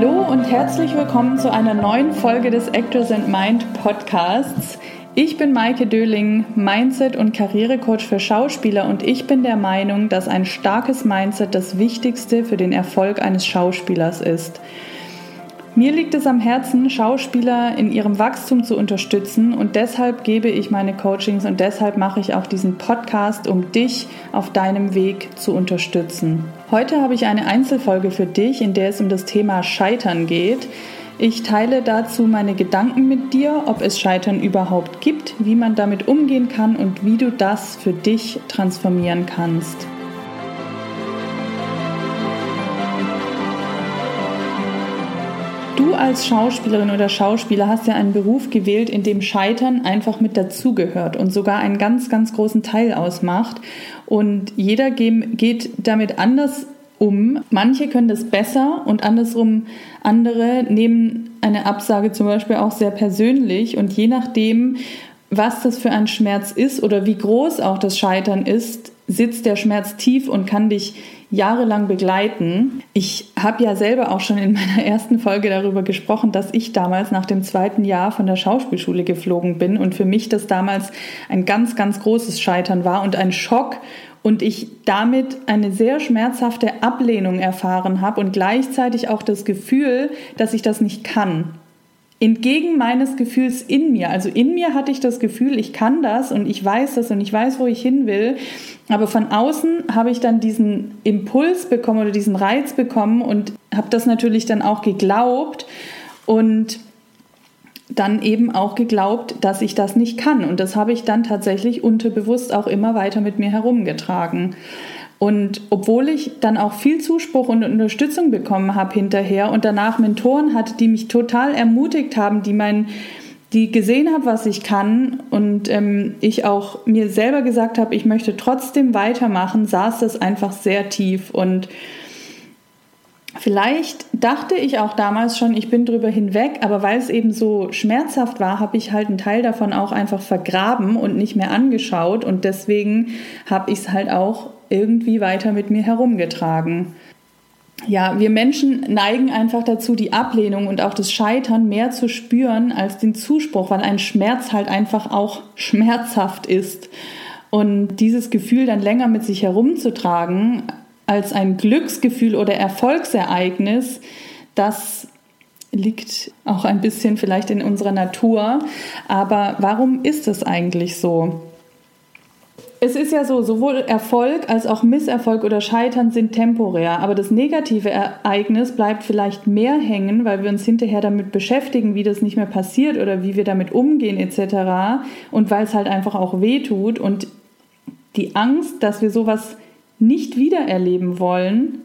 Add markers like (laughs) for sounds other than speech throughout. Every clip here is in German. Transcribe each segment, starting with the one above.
Hallo und herzlich willkommen zu einer neuen Folge des Actors and Mind Podcasts. Ich bin Maike Döling, Mindset- und Karrierecoach für Schauspieler und ich bin der Meinung, dass ein starkes Mindset das Wichtigste für den Erfolg eines Schauspielers ist. Mir liegt es am Herzen, Schauspieler in ihrem Wachstum zu unterstützen und deshalb gebe ich meine Coachings und deshalb mache ich auch diesen Podcast, um dich auf deinem Weg zu unterstützen. Heute habe ich eine Einzelfolge für dich, in der es um das Thema Scheitern geht. Ich teile dazu meine Gedanken mit dir, ob es Scheitern überhaupt gibt, wie man damit umgehen kann und wie du das für dich transformieren kannst. Du als Schauspielerin oder Schauspieler hast ja einen Beruf gewählt, in dem Scheitern einfach mit dazugehört und sogar einen ganz, ganz großen Teil ausmacht. Und jeder geht damit anders um. Manche können das besser und andersrum andere nehmen eine Absage zum Beispiel auch sehr persönlich. Und je nachdem, was das für ein Schmerz ist oder wie groß auch das Scheitern ist, sitzt der Schmerz tief und kann dich jahrelang begleiten. Ich habe ja selber auch schon in meiner ersten Folge darüber gesprochen, dass ich damals nach dem zweiten Jahr von der Schauspielschule geflogen bin und für mich das damals ein ganz, ganz großes Scheitern war und ein Schock und ich damit eine sehr schmerzhafte Ablehnung erfahren habe und gleichzeitig auch das Gefühl, dass ich das nicht kann entgegen meines Gefühls in mir. Also in mir hatte ich das Gefühl, ich kann das und ich weiß das und ich weiß, wo ich hin will. Aber von außen habe ich dann diesen Impuls bekommen oder diesen Reiz bekommen und habe das natürlich dann auch geglaubt und dann eben auch geglaubt, dass ich das nicht kann. Und das habe ich dann tatsächlich unterbewusst auch immer weiter mit mir herumgetragen. Und obwohl ich dann auch viel Zuspruch und Unterstützung bekommen habe hinterher und danach Mentoren hatte, die mich total ermutigt haben, die mein, die gesehen haben, was ich kann und ähm, ich auch mir selber gesagt habe, ich möchte trotzdem weitermachen, saß das einfach sehr tief. Und Vielleicht dachte ich auch damals schon, ich bin drüber hinweg, aber weil es eben so schmerzhaft war, habe ich halt einen Teil davon auch einfach vergraben und nicht mehr angeschaut. Und deswegen habe ich es halt auch irgendwie weiter mit mir herumgetragen. Ja, wir Menschen neigen einfach dazu, die Ablehnung und auch das Scheitern mehr zu spüren als den Zuspruch, weil ein Schmerz halt einfach auch schmerzhaft ist. Und dieses Gefühl dann länger mit sich herumzutragen als ein Glücksgefühl oder Erfolgsereignis, das liegt auch ein bisschen vielleicht in unserer Natur. Aber warum ist es eigentlich so? Es ist ja so, sowohl Erfolg als auch Misserfolg oder Scheitern sind temporär, aber das negative Ereignis bleibt vielleicht mehr hängen, weil wir uns hinterher damit beschäftigen, wie das nicht mehr passiert oder wie wir damit umgehen etc. und weil es halt einfach auch weh tut und die Angst, dass wir sowas nicht wiedererleben wollen,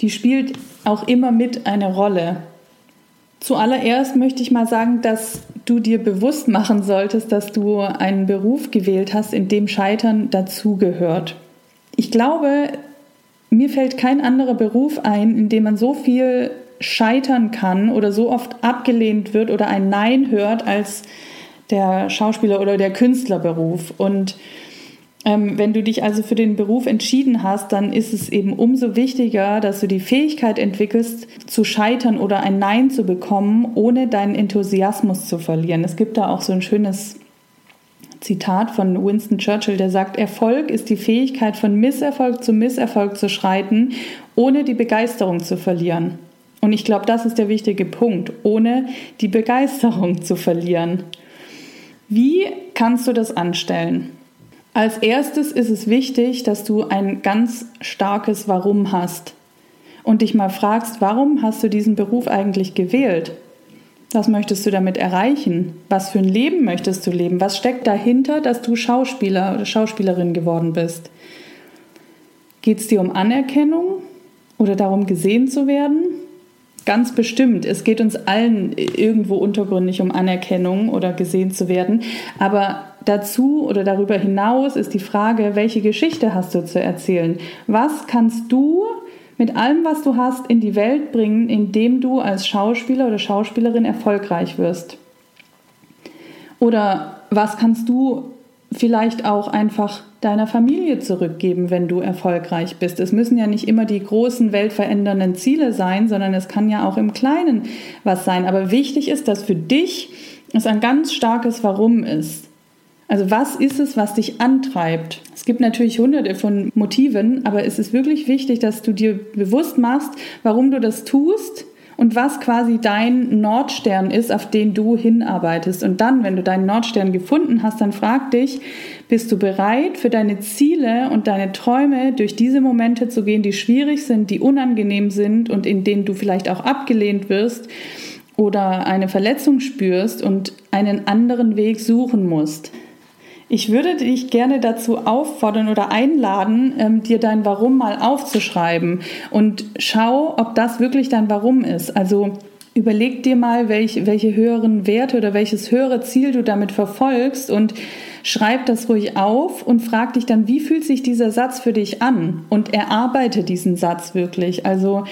die spielt auch immer mit eine Rolle. Zuallererst möchte ich mal sagen, dass du dir bewusst machen solltest, dass du einen Beruf gewählt hast, in dem Scheitern dazugehört. Ich glaube, mir fällt kein anderer Beruf ein, in dem man so viel scheitern kann oder so oft abgelehnt wird oder ein Nein hört als der Schauspieler oder der Künstlerberuf. Und wenn du dich also für den Beruf entschieden hast, dann ist es eben umso wichtiger, dass du die Fähigkeit entwickelst, zu scheitern oder ein Nein zu bekommen, ohne deinen Enthusiasmus zu verlieren. Es gibt da auch so ein schönes Zitat von Winston Churchill, der sagt, Erfolg ist die Fähigkeit, von Misserfolg zu Misserfolg zu schreiten, ohne die Begeisterung zu verlieren. Und ich glaube, das ist der wichtige Punkt, ohne die Begeisterung zu verlieren. Wie kannst du das anstellen? Als erstes ist es wichtig, dass du ein ganz starkes Warum hast und dich mal fragst, warum hast du diesen Beruf eigentlich gewählt? Was möchtest du damit erreichen? Was für ein Leben möchtest du leben? Was steckt dahinter, dass du Schauspieler oder Schauspielerin geworden bist? Geht es dir um Anerkennung oder darum, gesehen zu werden? Ganz bestimmt. Es geht uns allen irgendwo untergründig um Anerkennung oder gesehen zu werden. Aber dazu oder darüber hinaus ist die Frage, welche Geschichte hast du zu erzählen? Was kannst du mit allem, was du hast, in die Welt bringen, indem du als Schauspieler oder Schauspielerin erfolgreich wirst? Oder was kannst du vielleicht auch einfach deiner Familie zurückgeben, wenn du erfolgreich bist. Es müssen ja nicht immer die großen weltverändernden Ziele sein, sondern es kann ja auch im Kleinen was sein. Aber wichtig ist, dass für dich es ein ganz starkes Warum ist. Also was ist es, was dich antreibt? Es gibt natürlich hunderte von Motiven, aber es ist wirklich wichtig, dass du dir bewusst machst, warum du das tust und was quasi dein Nordstern ist, auf den du hinarbeitest. Und dann, wenn du deinen Nordstern gefunden hast, dann frag dich, bist du bereit für deine Ziele und deine Träume durch diese Momente zu gehen, die schwierig sind, die unangenehm sind und in denen du vielleicht auch abgelehnt wirst oder eine Verletzung spürst und einen anderen Weg suchen musst? Ich würde dich gerne dazu auffordern oder einladen, ähm, dir dein Warum mal aufzuschreiben und schau, ob das wirklich dein Warum ist. Also überleg dir mal, welch, welche höheren Werte oder welches höhere Ziel du damit verfolgst und schreib das ruhig auf und frag dich dann, wie fühlt sich dieser Satz für dich an? Und erarbeite diesen Satz wirklich. Also,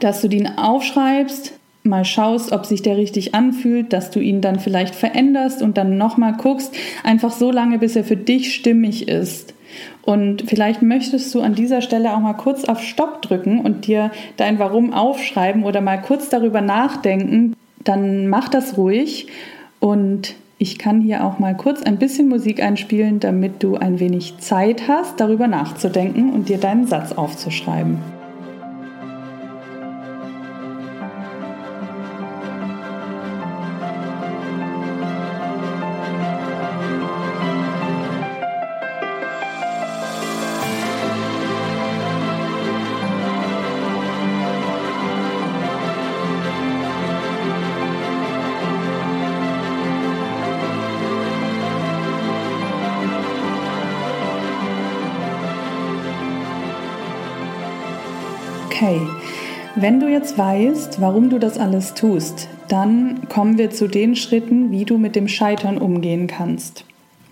dass du den aufschreibst, mal schaust, ob sich der richtig anfühlt, dass du ihn dann vielleicht veränderst und dann nochmal guckst, einfach so lange, bis er für dich stimmig ist. Und vielleicht möchtest du an dieser Stelle auch mal kurz auf Stopp drücken und dir dein Warum aufschreiben oder mal kurz darüber nachdenken. Dann mach das ruhig und ich kann hier auch mal kurz ein bisschen Musik einspielen, damit du ein wenig Zeit hast, darüber nachzudenken und dir deinen Satz aufzuschreiben. Okay, wenn du jetzt weißt, warum du das alles tust, dann kommen wir zu den Schritten, wie du mit dem Scheitern umgehen kannst.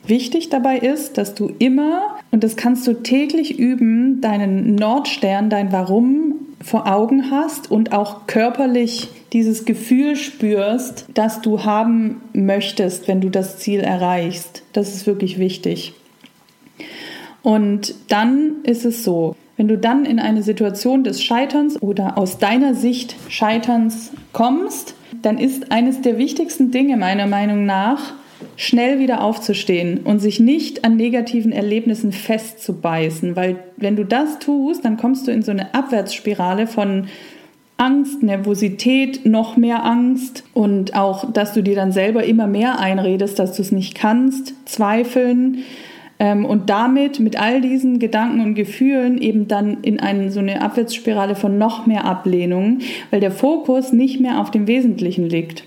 Wichtig dabei ist, dass du immer, und das kannst du täglich üben, deinen Nordstern, dein Warum vor Augen hast und auch körperlich dieses Gefühl spürst, das du haben möchtest, wenn du das Ziel erreichst. Das ist wirklich wichtig. Und dann ist es so, wenn du dann in eine Situation des Scheiterns oder aus deiner Sicht Scheiterns kommst, dann ist eines der wichtigsten Dinge meiner Meinung nach, schnell wieder aufzustehen und sich nicht an negativen Erlebnissen festzubeißen, weil wenn du das tust, dann kommst du in so eine Abwärtsspirale von Angst, Nervosität, noch mehr Angst und auch, dass du dir dann selber immer mehr einredest, dass du es nicht kannst, Zweifeln und damit mit all diesen Gedanken und Gefühlen eben dann in eine, so eine Abwärtsspirale von noch mehr Ablehnung, weil der Fokus nicht mehr auf dem Wesentlichen liegt.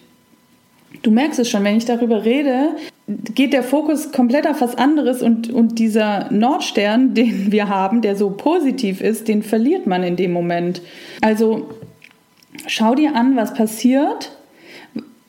Du merkst es schon, wenn ich darüber rede, geht der Fokus komplett auf was anderes und, und dieser Nordstern, (laughs) den wir haben, der so positiv ist, den verliert man in dem Moment. Also schau dir an, was passiert,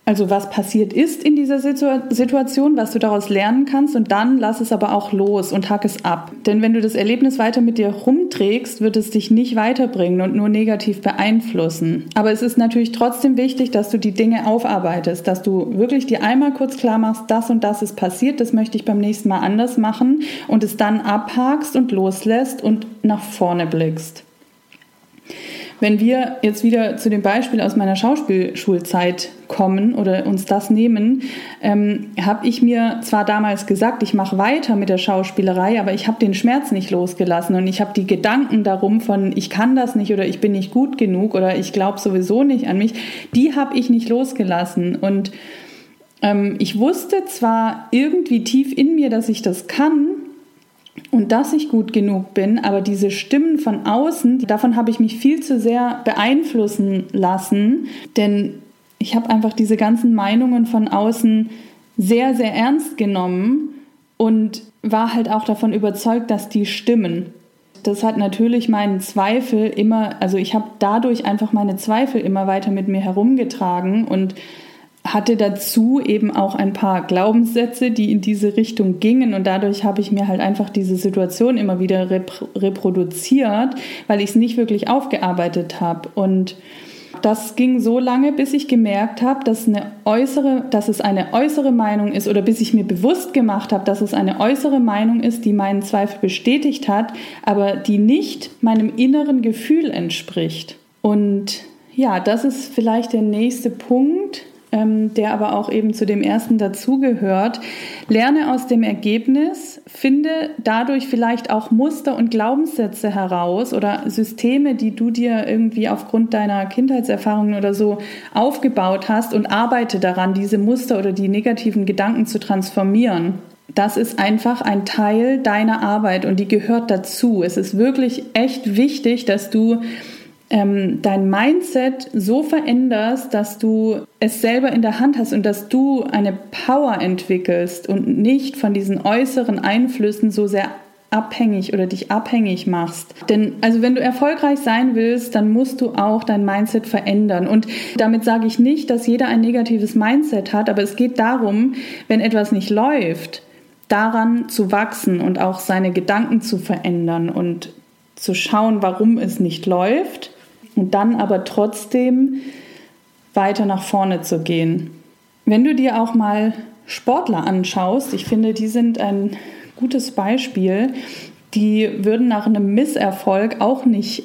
also was passiert ist in dieser Situation, was du daraus lernen kannst und dann lass es aber auch los und hack es ab. Denn wenn du das Erlebnis weiter mit dir rumträgst, wird es dich nicht weiterbringen und nur negativ beeinflussen. Aber es ist natürlich trotzdem wichtig, dass du die Dinge aufarbeitest, dass du wirklich dir einmal kurz klar machst, das und das ist passiert, das möchte ich beim nächsten Mal anders machen und es dann abhakst und loslässt und nach vorne blickst. Wenn wir jetzt wieder zu dem Beispiel aus meiner Schauspielschulzeit kommen oder uns das nehmen, ähm, habe ich mir zwar damals gesagt, ich mache weiter mit der Schauspielerei, aber ich habe den Schmerz nicht losgelassen und ich habe die Gedanken darum von, ich kann das nicht oder ich bin nicht gut genug oder ich glaube sowieso nicht an mich, die habe ich nicht losgelassen. Und ähm, ich wusste zwar irgendwie tief in mir, dass ich das kann, und dass ich gut genug bin, aber diese Stimmen von außen, davon habe ich mich viel zu sehr beeinflussen lassen, denn ich habe einfach diese ganzen Meinungen von außen sehr, sehr ernst genommen und war halt auch davon überzeugt, dass die stimmen. Das hat natürlich meinen Zweifel immer, also ich habe dadurch einfach meine Zweifel immer weiter mit mir herumgetragen und hatte dazu eben auch ein paar Glaubenssätze, die in diese Richtung gingen. Und dadurch habe ich mir halt einfach diese Situation immer wieder rep reproduziert, weil ich es nicht wirklich aufgearbeitet habe und Das ging so lange, bis ich gemerkt habe, dass, eine äußere, dass es eine äußere Meinung ist oder bis ich mir bewusst gemacht habe, dass es eine äußere Meinung ist, die meinen Zweifel bestätigt hat, aber die nicht meinem inneren Gefühl entspricht. Und ja, das ist vielleicht der nächste Punkt, ähm, der aber auch eben zu dem ersten dazugehört. Lerne aus dem Ergebnis, finde dadurch vielleicht auch Muster und Glaubenssätze heraus oder Systeme, die du dir irgendwie aufgrund deiner Kindheitserfahrungen oder so aufgebaut hast und arbeite daran, diese Muster oder die negativen Gedanken zu transformieren. Das ist einfach ein Teil deiner Arbeit und die gehört dazu. Es ist wirklich echt wichtig, dass du ähm, dein Mindset so veränderst, dass du es selber in der Hand hast und dass du eine Power entwickelst und nicht von diesen äußeren Einflüssen so sehr abhängig oder dich abhängig machst. Denn also wenn du erfolgreich sein willst, dann musst du auch dein Mindset verändern. Und damit sage ich nicht, dass jeder ein negatives Mindset hat, aber es geht darum, wenn etwas nicht läuft, daran zu wachsen und auch seine Gedanken zu verändern und zu schauen, warum es nicht läuft und dann aber trotzdem weiter nach vorne zu gehen. Wenn du dir auch mal Sportler anschaust, ich finde, die sind ein gutes Beispiel, die würden nach einem Misserfolg auch nicht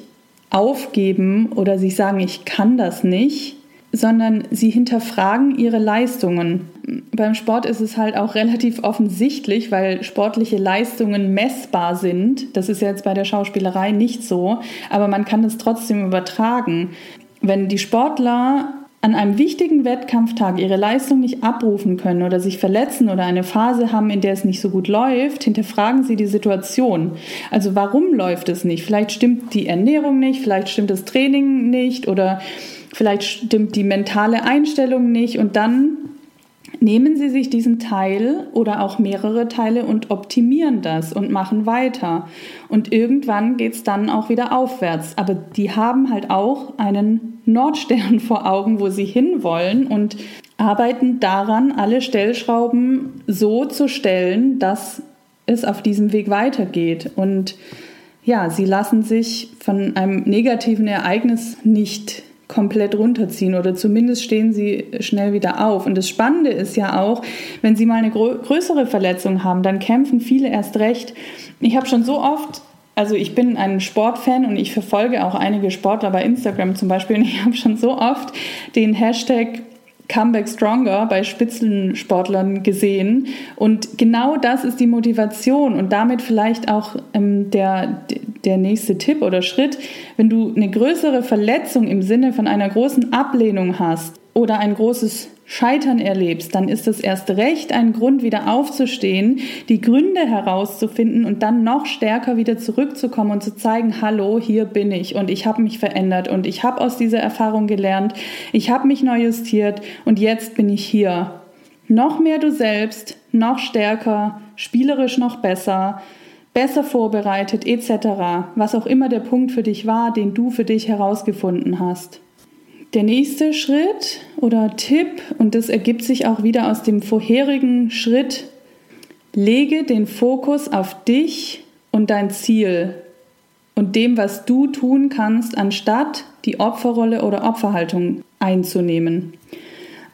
aufgeben oder sich sagen, ich kann das nicht, sondern sie hinterfragen ihre Leistungen. Beim Sport ist es halt auch relativ offensichtlich, weil sportliche Leistungen messbar sind. Das ist jetzt bei der Schauspielerei nicht so, aber man kann es trotzdem übertragen. Wenn die Sportler an einem wichtigen Wettkampftag ihre Leistung nicht abrufen können oder sich verletzen oder eine Phase haben, in der es nicht so gut läuft, hinterfragen sie die Situation. Also warum läuft es nicht? Vielleicht stimmt die Ernährung nicht, vielleicht stimmt das Training nicht oder vielleicht stimmt die mentale Einstellung nicht und dann nehmen Sie sich diesen Teil oder auch mehrere Teile und optimieren das und machen weiter. Und irgendwann geht es dann auch wieder aufwärts. Aber die haben halt auch einen Nordstern (laughs) vor Augen, wo sie hinwollen und arbeiten daran, alle Stellschrauben so zu stellen, dass es auf diesem Weg weitergeht. Und ja, sie lassen sich von einem negativen Ereignis nicht komplett runterziehen oder zumindest stehen sie schnell wieder auf. Und das Spannende ist ja auch, wenn sie mal eine größere Verletzung haben, dann kämpfen viele erst recht. Ich habe schon so oft also ich bin ein Sportfan und ich verfolge auch einige Sportler bei Instagram zum Beispiel und ich habe schon so oft den Hashtag Comeback Stronger bei Spitzensportlern gesehen. Und genau das ist die Motivation und damit vielleicht auch ähm, der, der nächste Tipp oder Schritt. Wenn du eine größere Verletzung im Sinne von einer großen Ablehnung hast oder ein großes Scheitern erlebst, dann ist es erst recht ein Grund, wieder aufzustehen, die Gründe herauszufinden und dann noch stärker wieder zurückzukommen und zu zeigen, hallo, hier bin ich und ich habe mich verändert und ich habe aus dieser Erfahrung gelernt, ich habe mich neu justiert und jetzt bin ich hier. Noch mehr du selbst, noch stärker, spielerisch noch besser, besser vorbereitet etc., was auch immer der Punkt für dich war, den du für dich herausgefunden hast. Der nächste Schritt oder Tipp, und das ergibt sich auch wieder aus dem vorherigen Schritt, lege den Fokus auf dich und dein Ziel und dem, was du tun kannst, anstatt die Opferrolle oder Opferhaltung einzunehmen.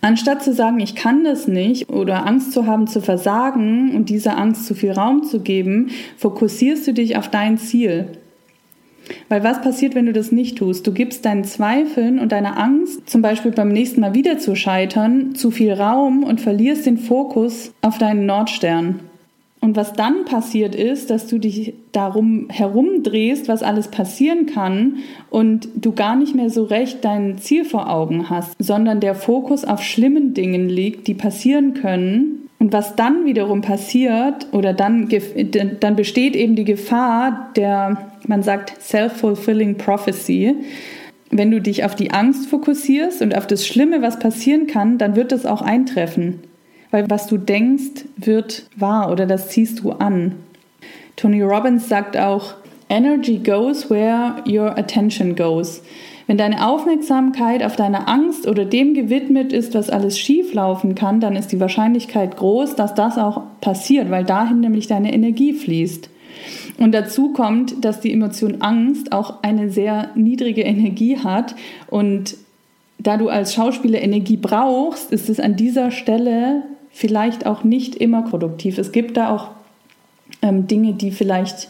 Anstatt zu sagen, ich kann das nicht oder Angst zu haben zu versagen und dieser Angst zu viel Raum zu geben, fokussierst du dich auf dein Ziel. Weil was passiert, wenn du das nicht tust? Du gibst deinen Zweifeln und deiner Angst, zum Beispiel beim nächsten Mal wieder zu scheitern, zu viel Raum und verlierst den Fokus auf deinen Nordstern. Und was dann passiert ist, dass du dich darum herumdrehst, was alles passieren kann und du gar nicht mehr so recht dein Ziel vor Augen hast, sondern der Fokus auf schlimmen Dingen liegt, die passieren können und was dann wiederum passiert oder dann, dann besteht eben die Gefahr der, man sagt, self-fulfilling prophecy. Wenn du dich auf die Angst fokussierst und auf das Schlimme, was passieren kann, dann wird das auch eintreffen. Weil was du denkst, wird wahr oder das ziehst du an. Tony Robbins sagt auch, Energy goes where your attention goes. Wenn deine Aufmerksamkeit auf deine Angst oder dem gewidmet ist, was alles schief laufen kann, dann ist die Wahrscheinlichkeit groß, dass das auch passiert, weil dahin nämlich deine Energie fließt. Und dazu kommt, dass die Emotion Angst auch eine sehr niedrige Energie hat und da du als Schauspieler Energie brauchst, ist es an dieser Stelle vielleicht auch nicht immer produktiv. Es gibt da auch ähm, Dinge, die vielleicht,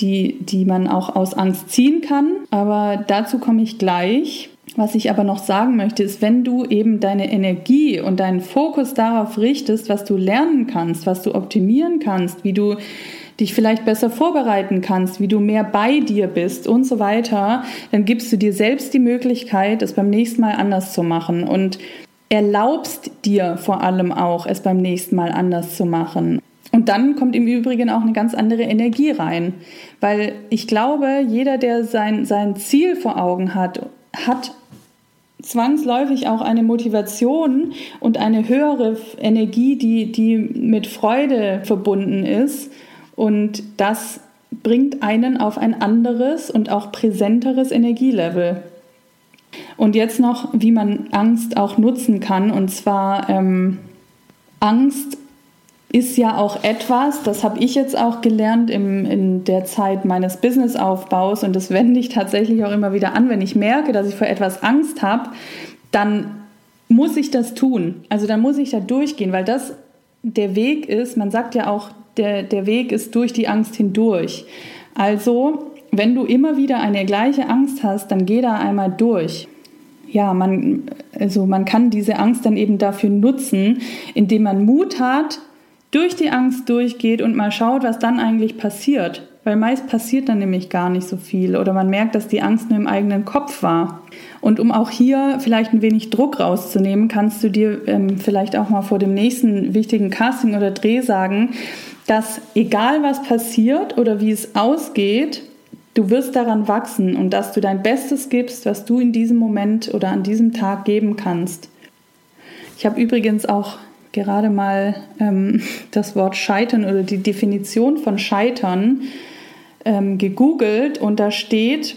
die, die man auch aus Angst ziehen kann. Aber dazu komme ich gleich. Was ich aber noch sagen möchte, ist, wenn du eben deine Energie und deinen Fokus darauf richtest, was du lernen kannst, was du optimieren kannst, wie du dich vielleicht besser vorbereiten kannst, wie du mehr bei dir bist und so weiter, dann gibst du dir selbst die Möglichkeit, es beim nächsten Mal anders zu machen und erlaubst dir vor allem auch, es beim nächsten Mal anders zu machen. Und dann kommt im Übrigen auch eine ganz andere Energie rein, weil ich glaube, jeder, der sein, sein Ziel vor Augen hat, hat zwangsläufig auch eine Motivation und eine höhere Energie, die, die mit Freude verbunden ist. Und das bringt einen auf ein anderes und auch präsenteres Energielevel. Und jetzt noch, wie man Angst auch nutzen kann. Und zwar ähm, Angst ist ja auch etwas, das habe ich jetzt auch gelernt im, in der Zeit meines Businessaufbaus und das wende ich tatsächlich auch immer wieder an. Wenn ich merke, dass ich vor etwas Angst habe, dann muss ich das tun. Also dann muss ich da durchgehen, weil das der Weg ist, man sagt ja auch, der, der Weg ist durch die Angst hindurch. Also, wenn du immer wieder eine gleiche Angst hast, dann geh da einmal durch. Ja, man, also man kann diese Angst dann eben dafür nutzen, indem man Mut hat, durch die Angst durchgeht und mal schaut, was dann eigentlich passiert. Weil meist passiert dann nämlich gar nicht so viel oder man merkt, dass die Angst nur im eigenen Kopf war. Und um auch hier vielleicht ein wenig Druck rauszunehmen, kannst du dir ähm, vielleicht auch mal vor dem nächsten wichtigen Casting oder Dreh sagen, dass egal was passiert oder wie es ausgeht, du wirst daran wachsen und dass du dein Bestes gibst, was du in diesem Moment oder an diesem Tag geben kannst. Ich habe übrigens auch gerade mal ähm, (laughs) das Wort Scheitern oder die Definition von Scheitern ähm, gegoogelt und da steht,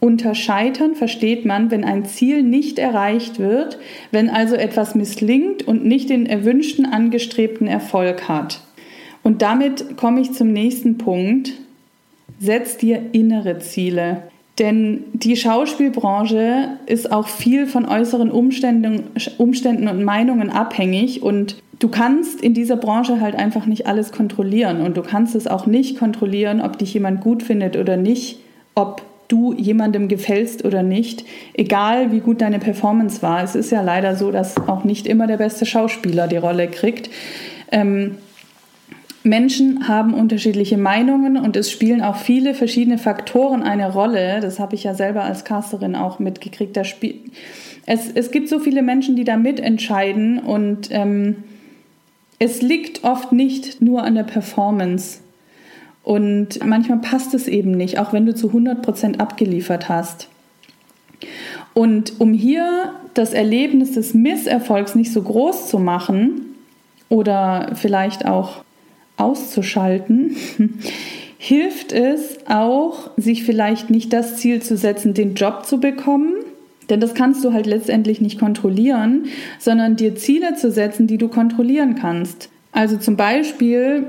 unter Scheitern versteht man, wenn ein Ziel nicht erreicht wird, wenn also etwas misslingt und nicht den erwünschten angestrebten Erfolg hat. Und damit komme ich zum nächsten Punkt. Setz dir innere Ziele. Denn die Schauspielbranche ist auch viel von äußeren Umständen, Umständen und Meinungen abhängig und du kannst in dieser Branche halt einfach nicht alles kontrollieren und du kannst es auch nicht kontrollieren, ob dich jemand gut findet oder nicht, ob du jemandem gefällst oder nicht, egal wie gut deine Performance war. Es ist ja leider so, dass auch nicht immer der beste Schauspieler die Rolle kriegt. Ähm, Menschen haben unterschiedliche Meinungen und es spielen auch viele verschiedene Faktoren eine Rolle. Das habe ich ja selber als Casterin auch mitgekriegt. Da spiel es, es gibt so viele Menschen, die da mitentscheiden und ähm, es liegt oft nicht nur an der Performance. Und manchmal passt es eben nicht, auch wenn du zu 100% abgeliefert hast. Und um hier das Erlebnis des Misserfolgs nicht so groß zu machen oder vielleicht auch auszuschalten, (laughs) hilft es auch, sich vielleicht nicht das Ziel zu setzen, den Job zu bekommen, denn das kannst du halt letztendlich nicht kontrollieren, sondern dir Ziele zu setzen, die du kontrollieren kannst. Also zum Beispiel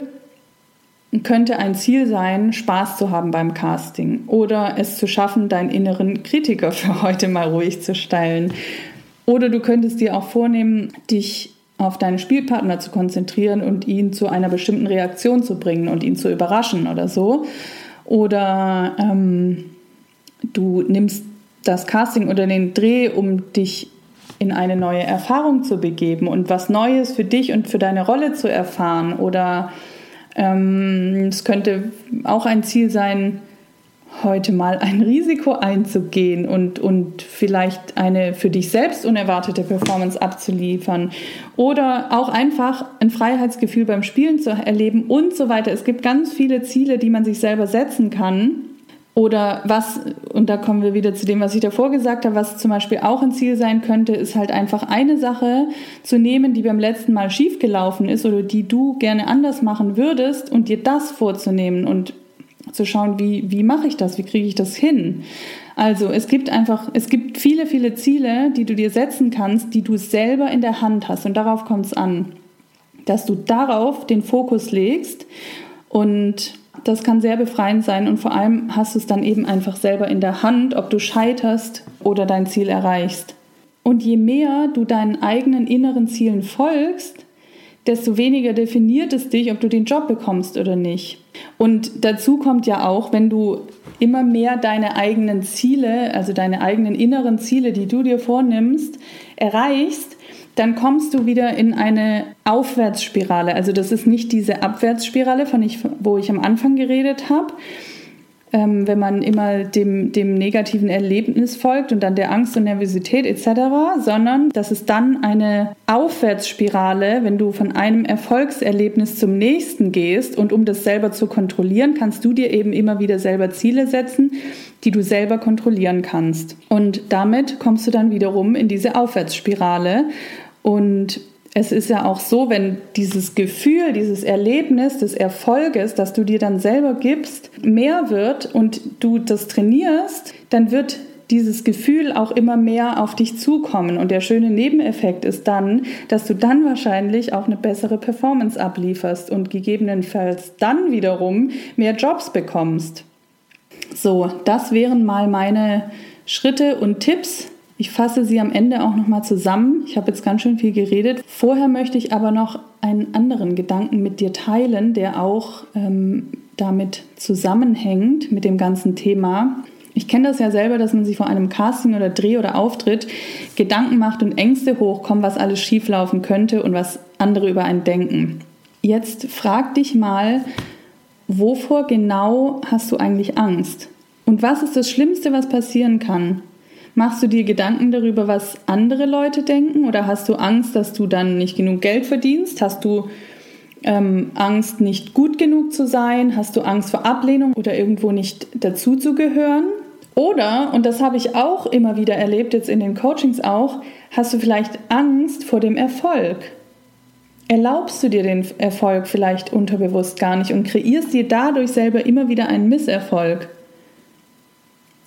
könnte ein Ziel sein, Spaß zu haben beim Casting oder es zu schaffen, deinen inneren Kritiker (laughs) für heute mal ruhig zu stellen. Oder du könntest dir auch vornehmen, dich auf deinen Spielpartner zu konzentrieren und ihn zu einer bestimmten Reaktion zu bringen und ihn zu überraschen oder so. Oder ähm, du nimmst das Casting oder den Dreh, um dich in eine neue Erfahrung zu begeben und was Neues für dich und für deine Rolle zu erfahren. Oder ähm, es könnte auch ein Ziel sein, heute mal ein Risiko einzugehen und, und vielleicht eine für dich selbst unerwartete Performance abzuliefern oder auch einfach ein Freiheitsgefühl beim Spielen zu erleben und so weiter. Es gibt ganz viele Ziele, die man sich selber setzen kann. Oder was, und da kommen wir wieder zu dem, was ich davor gesagt habe, was zum Beispiel auch ein Ziel sein könnte, ist halt einfach eine Sache zu nehmen, die beim letzten Mal schiefgelaufen ist oder die du gerne anders machen würdest und dir das vorzunehmen und zu schauen, wie, wie mache ich das, wie kriege ich das hin. Also es gibt einfach, es gibt viele, viele Ziele, die du dir setzen kannst, die du selber in der Hand hast und darauf kommt es an, dass du darauf den Fokus legst und das kann sehr befreiend sein und vor allem hast du es dann eben einfach selber in der Hand, ob du scheiterst oder dein Ziel erreichst. Und je mehr du deinen eigenen inneren Zielen folgst, desto weniger definiert es dich, ob du den Job bekommst oder nicht. Und dazu kommt ja auch, wenn du immer mehr deine eigenen Ziele, also deine eigenen inneren Ziele, die du dir vornimmst, erreichst, dann kommst du wieder in eine Aufwärtsspirale. Also das ist nicht diese Abwärtsspirale, von ich, wo ich am Anfang geredet habe, ähm, wenn man immer dem, dem negativen Erlebnis folgt und dann der Angst und Nervosität etc., sondern das ist dann eine Aufwärtsspirale, wenn du von einem Erfolgserlebnis zum nächsten gehst und um das selber zu kontrollieren, kannst du dir eben immer wieder selber Ziele setzen, die du selber kontrollieren kannst. Und damit kommst du dann wiederum in diese Aufwärtsspirale und es ist ja auch so, wenn dieses Gefühl, dieses Erlebnis des Erfolges, das du dir dann selber gibst, mehr wird und du das trainierst, dann wird dieses Gefühl auch immer mehr auf dich zukommen. Und der schöne Nebeneffekt ist dann, dass du dann wahrscheinlich auch eine bessere Performance ablieferst und gegebenenfalls dann wiederum mehr Jobs bekommst. So, das wären mal meine Schritte und Tipps, ich fasse sie am Ende auch nochmal zusammen. Ich habe jetzt ganz schön viel geredet. Vorher möchte ich aber noch einen anderen Gedanken mit dir teilen, der auch ähm, damit zusammenhängt, mit dem ganzen Thema. Ich kenne das ja selber, dass man sich vor einem Casting oder Dreh oder Auftritt Gedanken macht und Ängste hochkommen, was alles schieflaufen könnte und was andere über einen denken. Jetzt frag dich mal, wovor genau hast du eigentlich Angst? Und was ist das Schlimmste, was passieren kann? Machst du dir Gedanken darüber, was andere Leute denken? Oder hast du Angst, dass du dann nicht genug Geld verdienst? Hast du ähm, Angst, nicht gut genug zu sein? Hast du Angst vor Ablehnung oder irgendwo nicht dazuzugehören? Oder, und das habe ich auch immer wieder erlebt, jetzt in den Coachings auch, hast du vielleicht Angst vor dem Erfolg? Erlaubst du dir den Erfolg vielleicht unterbewusst gar nicht und kreierst dir dadurch selber immer wieder einen Misserfolg?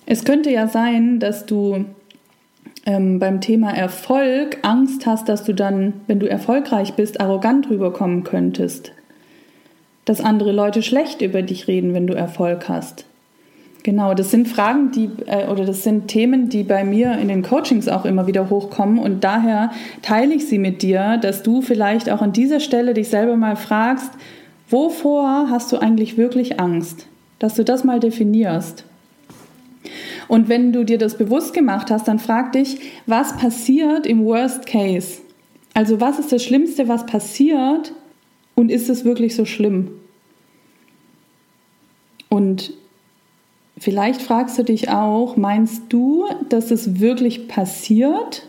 Es könnte ja sein, dass du ähm, beim Thema Erfolg Angst hast, dass du dann, wenn du erfolgreich bist, arrogant rüberkommen könntest. Dass andere Leute schlecht über dich reden, wenn du Erfolg hast. Genau, das sind Fragen, die äh, oder das sind Themen, die bei mir in den Coachings auch immer wieder hochkommen und daher teile ich sie mit dir, dass du vielleicht auch an dieser Stelle dich selber mal fragst, wovor hast du eigentlich wirklich Angst? Dass du das mal definierst. Und wenn du dir das bewusst gemacht hast, dann frag dich, was passiert im Worst Case? Also was ist das Schlimmste, was passiert und ist es wirklich so schlimm? Und vielleicht fragst du dich auch, meinst du, dass es wirklich passiert?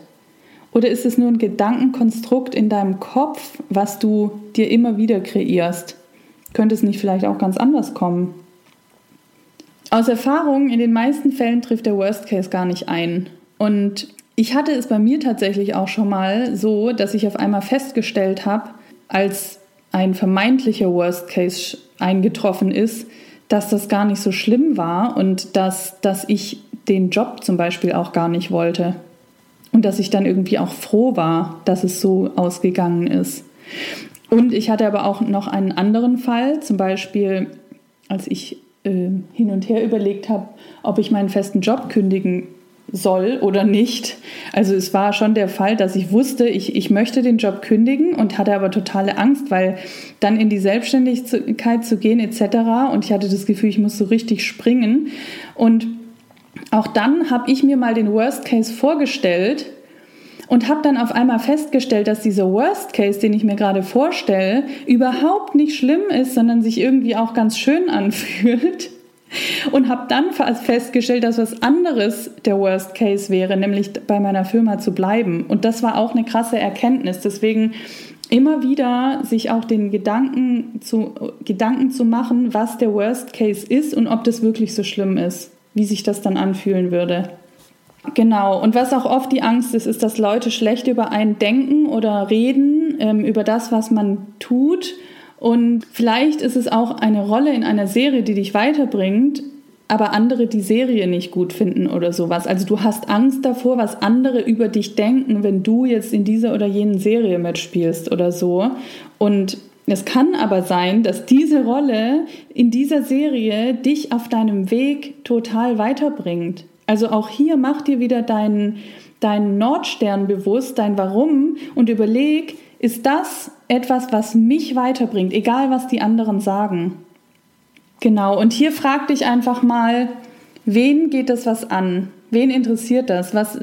Oder ist es nur ein Gedankenkonstrukt in deinem Kopf, was du dir immer wieder kreierst? Könnte es nicht vielleicht auch ganz anders kommen? Aus Erfahrung, in den meisten Fällen trifft der Worst Case gar nicht ein. Und ich hatte es bei mir tatsächlich auch schon mal so, dass ich auf einmal festgestellt habe, als ein vermeintlicher Worst Case eingetroffen ist, dass das gar nicht so schlimm war und dass, dass ich den Job zum Beispiel auch gar nicht wollte. Und dass ich dann irgendwie auch froh war, dass es so ausgegangen ist. Und ich hatte aber auch noch einen anderen Fall, zum Beispiel als ich äh, hin und her überlegt habe, ob ich meinen festen Job kündigen soll oder nicht. Also es war schon der Fall, dass ich wusste, ich, ich möchte den Job kündigen und hatte aber totale Angst, weil dann in die Selbstständigkeit zu gehen etc. Und ich hatte das Gefühl, ich muss so richtig springen. Und auch dann habe ich mir mal den Worst Case vorgestellt und habe dann auf einmal festgestellt, dass dieser Worst Case, den ich mir gerade vorstelle, überhaupt nicht schlimm ist, sondern sich irgendwie auch ganz schön anfühlt. Und habe dann festgestellt, dass was anderes der Worst Case wäre, nämlich bei meiner Firma zu bleiben. Und das war auch eine krasse Erkenntnis. Deswegen immer wieder sich auch den Gedanken zu, Gedanken zu machen, was der Worst Case ist und ob das wirklich so schlimm ist, wie sich das dann anfühlen würde. Genau, und was auch oft die Angst ist, ist, dass Leute schlecht über einen denken oder reden, ähm, über das, was man tut. Und vielleicht ist es auch eine Rolle in einer Serie, die dich weiterbringt, aber andere die Serie nicht gut finden oder sowas. Also du hast Angst davor, was andere über dich denken, wenn du jetzt in dieser oder jenen Serie mitspielst oder so. Und es kann aber sein, dass diese Rolle in dieser Serie dich auf deinem Weg total weiterbringt. Also auch hier mach dir wieder deinen, deinen Nordstern bewusst, dein Warum und überleg, ist das etwas, was mich weiterbringt, egal was die anderen sagen. Genau, und hier frag dich einfach mal, wen geht das was an? Wen interessiert das? Was,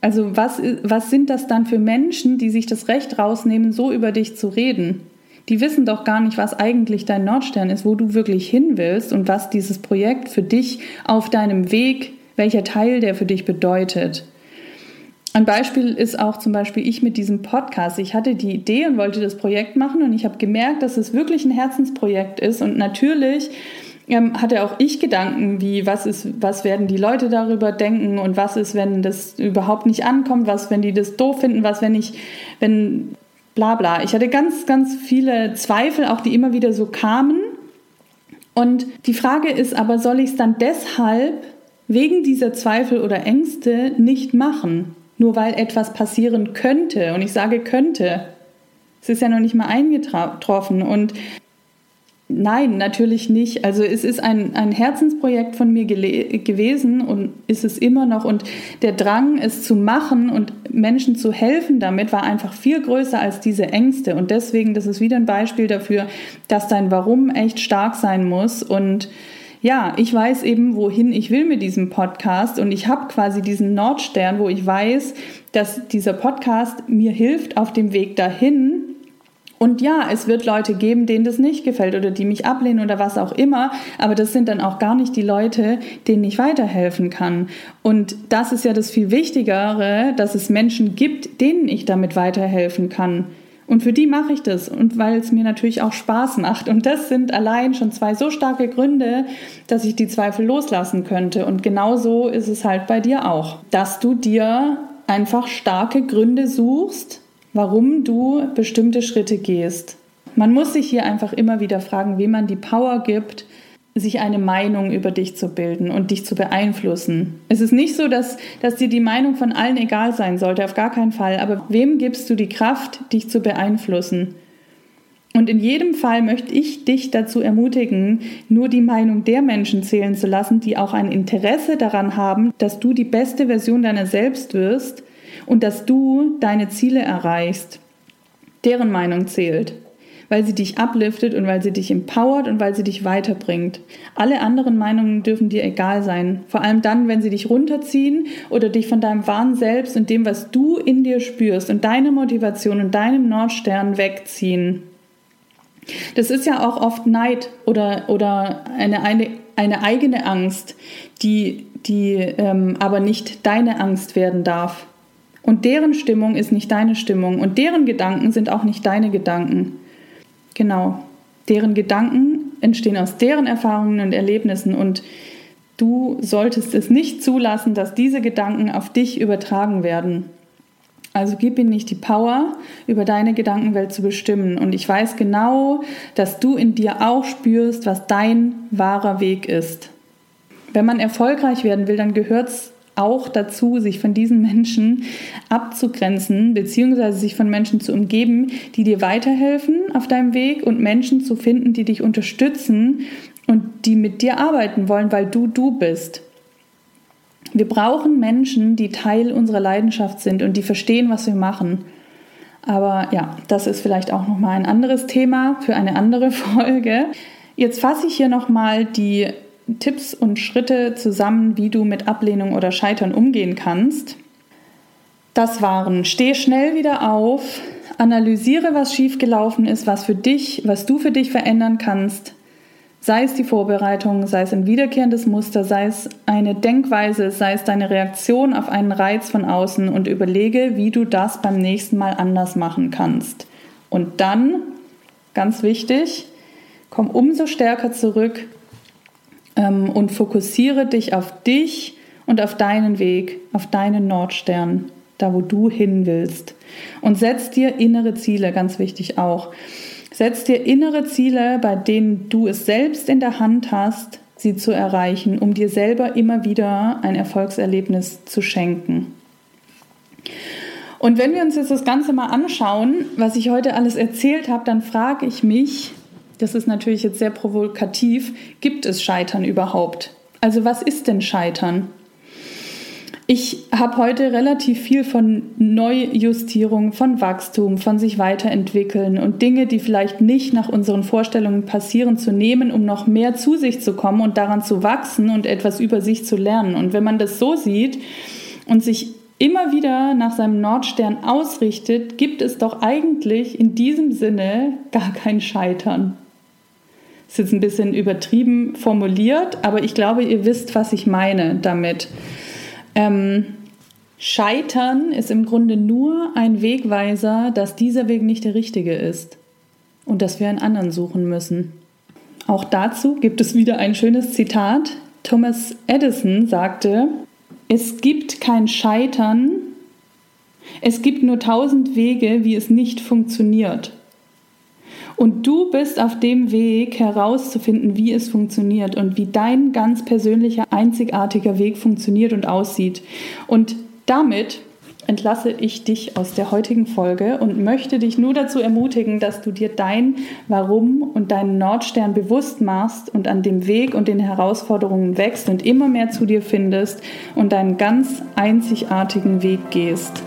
also was, was sind das dann für Menschen, die sich das Recht rausnehmen, so über dich zu reden? Die wissen doch gar nicht, was eigentlich dein Nordstern ist, wo du wirklich hin willst und was dieses Projekt für dich auf deinem Weg, welcher Teil der für dich bedeutet. Ein Beispiel ist auch zum Beispiel ich mit diesem Podcast. Ich hatte die Idee und wollte das Projekt machen und ich habe gemerkt, dass es wirklich ein Herzensprojekt ist und natürlich ähm, hatte auch ich Gedanken, wie was ist, was werden die Leute darüber denken und was ist, wenn das überhaupt nicht ankommt, was, wenn die das doof finden, was, wenn ich, wenn bla bla. Ich hatte ganz, ganz viele Zweifel, auch die immer wieder so kamen. Und die Frage ist aber, soll ich es dann deshalb wegen dieser Zweifel oder Ängste nicht machen? nur weil etwas passieren könnte. Und ich sage könnte. Es ist ja noch nicht mal eingetroffen. Und nein, natürlich nicht. Also es ist ein, ein Herzensprojekt von mir gewesen und ist es immer noch. Und der Drang, es zu machen und Menschen zu helfen damit, war einfach viel größer als diese Ängste. Und deswegen, das ist wieder ein Beispiel dafür, dass dein Warum echt stark sein muss. Und ja, ich weiß eben, wohin ich will mit diesem Podcast und ich habe quasi diesen Nordstern, wo ich weiß, dass dieser Podcast mir hilft auf dem Weg dahin. Und ja, es wird Leute geben, denen das nicht gefällt oder die mich ablehnen oder was auch immer, aber das sind dann auch gar nicht die Leute, denen ich weiterhelfen kann. Und das ist ja das viel Wichtigere, dass es Menschen gibt, denen ich damit weiterhelfen kann. Und für die mache ich das und weil es mir natürlich auch Spaß macht. Und das sind allein schon zwei so starke Gründe, dass ich die Zweifel loslassen könnte. Und genauso ist es halt bei dir auch, dass du dir einfach starke Gründe suchst, warum du bestimmte Schritte gehst. Man muss sich hier einfach immer wieder fragen, wie man die Power gibt, sich eine Meinung über dich zu bilden und dich zu beeinflussen. Es ist nicht so, dass, dass dir die Meinung von allen egal sein sollte, auf gar keinen Fall. Aber wem gibst du die Kraft, dich zu beeinflussen? Und in jedem Fall möchte ich dich dazu ermutigen, nur die Meinung der Menschen zählen zu lassen, die auch ein Interesse daran haben, dass du die beste Version deiner selbst wirst und dass du deine Ziele erreichst. Deren Meinung zählt weil sie dich upliftet und weil sie dich empowert und weil sie dich weiterbringt. Alle anderen Meinungen dürfen dir egal sein, vor allem dann, wenn sie dich runterziehen oder dich von deinem wahren Selbst und dem, was du in dir spürst und deiner Motivation und deinem Nordstern wegziehen. Das ist ja auch oft Neid oder, oder eine, eine, eine eigene Angst, die, die ähm, aber nicht deine Angst werden darf. Und deren Stimmung ist nicht deine Stimmung und deren Gedanken sind auch nicht deine Gedanken. Genau. Deren Gedanken entstehen aus deren Erfahrungen und Erlebnissen und du solltest es nicht zulassen, dass diese Gedanken auf dich übertragen werden. Also gib ihnen nicht die Power, über deine Gedankenwelt zu bestimmen. Und ich weiß genau, dass du in dir auch spürst, was dein wahrer Weg ist. Wenn man erfolgreich werden will, dann gehört es auch dazu, sich von diesen Menschen abzugrenzen, beziehungsweise sich von Menschen zu umgeben, die dir weiterhelfen auf deinem Weg und Menschen zu finden, die dich unterstützen und die mit dir arbeiten wollen, weil du du bist. Wir brauchen Menschen, die Teil unserer Leidenschaft sind und die verstehen, was wir machen. Aber ja, das ist vielleicht auch noch mal ein anderes Thema für eine andere (laughs) Folge. Jetzt fasse ich hier noch mal die Tipps und Schritte zusammen, wie du mit Ablehnung oder Scheitern umgehen kannst. Das waren, steh schnell wieder auf, analysiere, was schiefgelaufen ist, was für dich, was du für dich verändern kannst. Sei es die Vorbereitung, sei es ein wiederkehrendes Muster, sei es eine Denkweise, sei es deine Reaktion auf einen Reiz von außen und überlege, wie du das beim nächsten Mal anders machen kannst. Und dann, ganz wichtig, komm umso stärker zurück ähm, und fokussiere dich auf dich und auf deinen Weg, auf deinen Nordstern, da wo du hin willst. Und setz dir innere Ziele, ganz wichtig auch. Setz dir innere Ziele, bei denen du es selbst in der Hand hast, sie zu erreichen, um dir selber immer wieder ein Erfolgserlebnis zu schenken. Und wenn wir uns jetzt das Ganze mal anschauen, was ich heute alles erzählt habe, dann frage ich mich, das ist natürlich jetzt sehr provokativ, gibt es Scheitern überhaupt? Also was ist denn Scheitern? Ich habe heute relativ viel von Neujustierung, von Wachstum, von sich weiterentwickeln und Dinge, die vielleicht nicht nach unseren Vorstellungen passieren, zu nehmen, um noch mehr zu sich zu kommen und daran zu wachsen und etwas über sich zu lernen. Und wenn man das so sieht und sich immer wieder nach seinem Nordstern ausrichtet, gibt es doch eigentlich in diesem Sinne gar kein Scheitern. Ist jetzt ein bisschen übertrieben formuliert, aber ich glaube, ihr wisst, was ich meine damit. Ähm, Scheitern ist im Grunde nur ein Wegweiser, dass dieser Weg nicht der richtige ist und dass wir einen anderen suchen müssen. Auch dazu gibt es wieder ein schönes Zitat. Thomas Edison sagte, es gibt kein Scheitern, es gibt nur tausend Wege, wie es nicht funktioniert. Und du bist auf dem Weg herauszufinden, wie es funktioniert und wie dein ganz persönlicher, einzigartiger Weg funktioniert und aussieht. Und damit entlasse ich dich aus der heutigen Folge und möchte dich nur dazu ermutigen, dass du dir dein Warum und deinen Nordstern bewusst machst und an dem Weg und den Herausforderungen wächst und immer mehr zu dir findest und deinen ganz einzigartigen Weg gehst.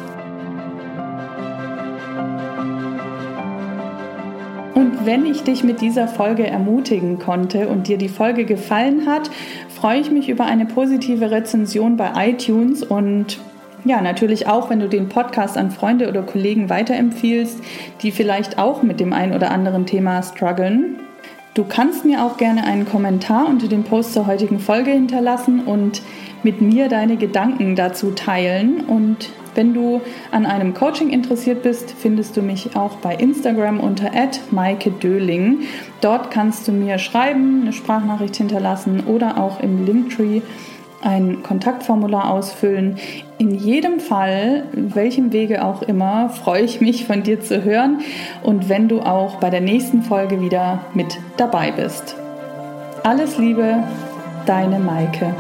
Und wenn ich dich mit dieser Folge ermutigen konnte und dir die Folge gefallen hat, freue ich mich über eine positive Rezension bei iTunes und ja, natürlich auch, wenn du den Podcast an Freunde oder Kollegen weiterempfiehlst, die vielleicht auch mit dem ein oder anderen Thema strugglen. Du kannst mir auch gerne einen Kommentar unter dem Post zur heutigen Folge hinterlassen und mit mir deine Gedanken dazu teilen. Und wenn du an einem Coaching interessiert bist, findest du mich auch bei Instagram unter Maike Döling. Dort kannst du mir schreiben, eine Sprachnachricht hinterlassen oder auch im Linktree ein Kontaktformular ausfüllen. In jedem Fall, welchem Wege auch immer, freue ich mich von dir zu hören und wenn du auch bei der nächsten Folge wieder mit dabei bist. Alles Liebe, deine Maike.